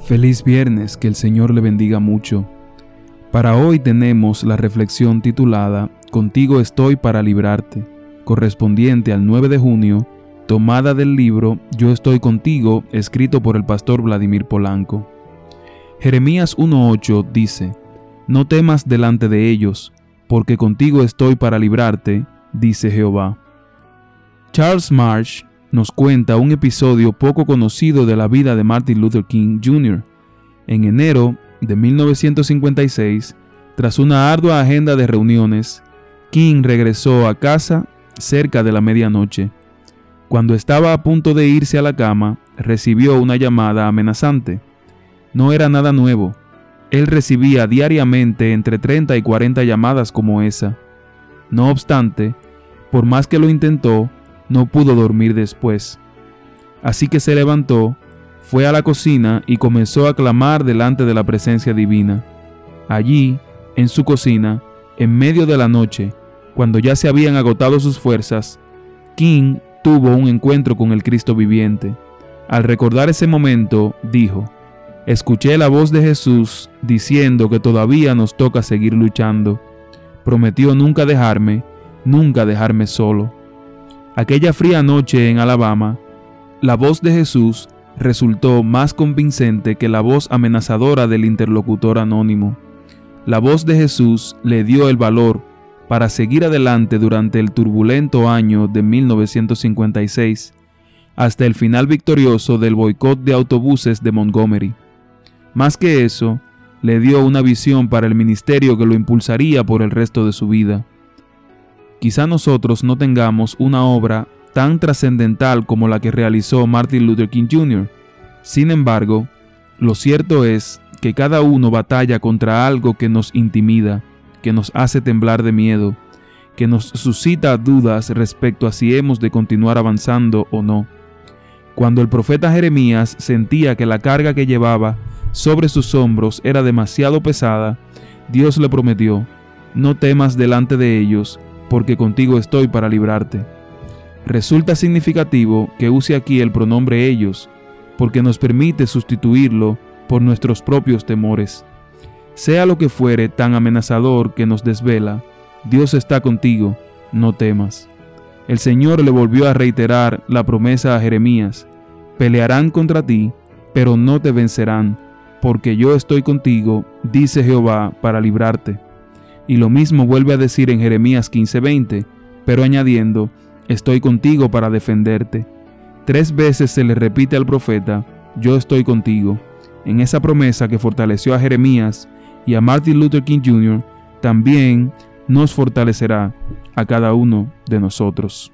Feliz viernes, que el Señor le bendiga mucho. Para hoy tenemos la reflexión titulada Contigo estoy para librarte, correspondiente al 9 de junio, tomada del libro Yo estoy contigo, escrito por el pastor Vladimir Polanco. Jeremías 1.8 dice, No temas delante de ellos, porque contigo estoy para librarte, dice Jehová. Charles Marsh nos cuenta un episodio poco conocido de la vida de Martin Luther King Jr. En enero de 1956, tras una ardua agenda de reuniones, King regresó a casa cerca de la medianoche. Cuando estaba a punto de irse a la cama, recibió una llamada amenazante. No era nada nuevo. Él recibía diariamente entre 30 y 40 llamadas como esa. No obstante, por más que lo intentó, no pudo dormir después. Así que se levantó, fue a la cocina y comenzó a clamar delante de la presencia divina. Allí, en su cocina, en medio de la noche, cuando ya se habían agotado sus fuerzas, King tuvo un encuentro con el Cristo viviente. Al recordar ese momento, dijo, Escuché la voz de Jesús diciendo que todavía nos toca seguir luchando. Prometió nunca dejarme, nunca dejarme solo. Aquella fría noche en Alabama, la voz de Jesús resultó más convincente que la voz amenazadora del interlocutor anónimo. La voz de Jesús le dio el valor para seguir adelante durante el turbulento año de 1956, hasta el final victorioso del boicot de autobuses de Montgomery. Más que eso, le dio una visión para el ministerio que lo impulsaría por el resto de su vida. Quizá nosotros no tengamos una obra tan trascendental como la que realizó Martin Luther King Jr. Sin embargo, lo cierto es que cada uno batalla contra algo que nos intimida, que nos hace temblar de miedo, que nos suscita dudas respecto a si hemos de continuar avanzando o no. Cuando el profeta Jeremías sentía que la carga que llevaba sobre sus hombros era demasiado pesada, Dios le prometió, no temas delante de ellos, porque contigo estoy para librarte. Resulta significativo que use aquí el pronombre ellos, porque nos permite sustituirlo por nuestros propios temores. Sea lo que fuere tan amenazador que nos desvela, Dios está contigo, no temas. El Señor le volvió a reiterar la promesa a Jeremías, pelearán contra ti, pero no te vencerán, porque yo estoy contigo, dice Jehová, para librarte. Y lo mismo vuelve a decir en Jeremías 15:20, pero añadiendo, estoy contigo para defenderte. Tres veces se le repite al profeta, yo estoy contigo. En esa promesa que fortaleció a Jeremías y a Martin Luther King Jr., también nos fortalecerá a cada uno de nosotros.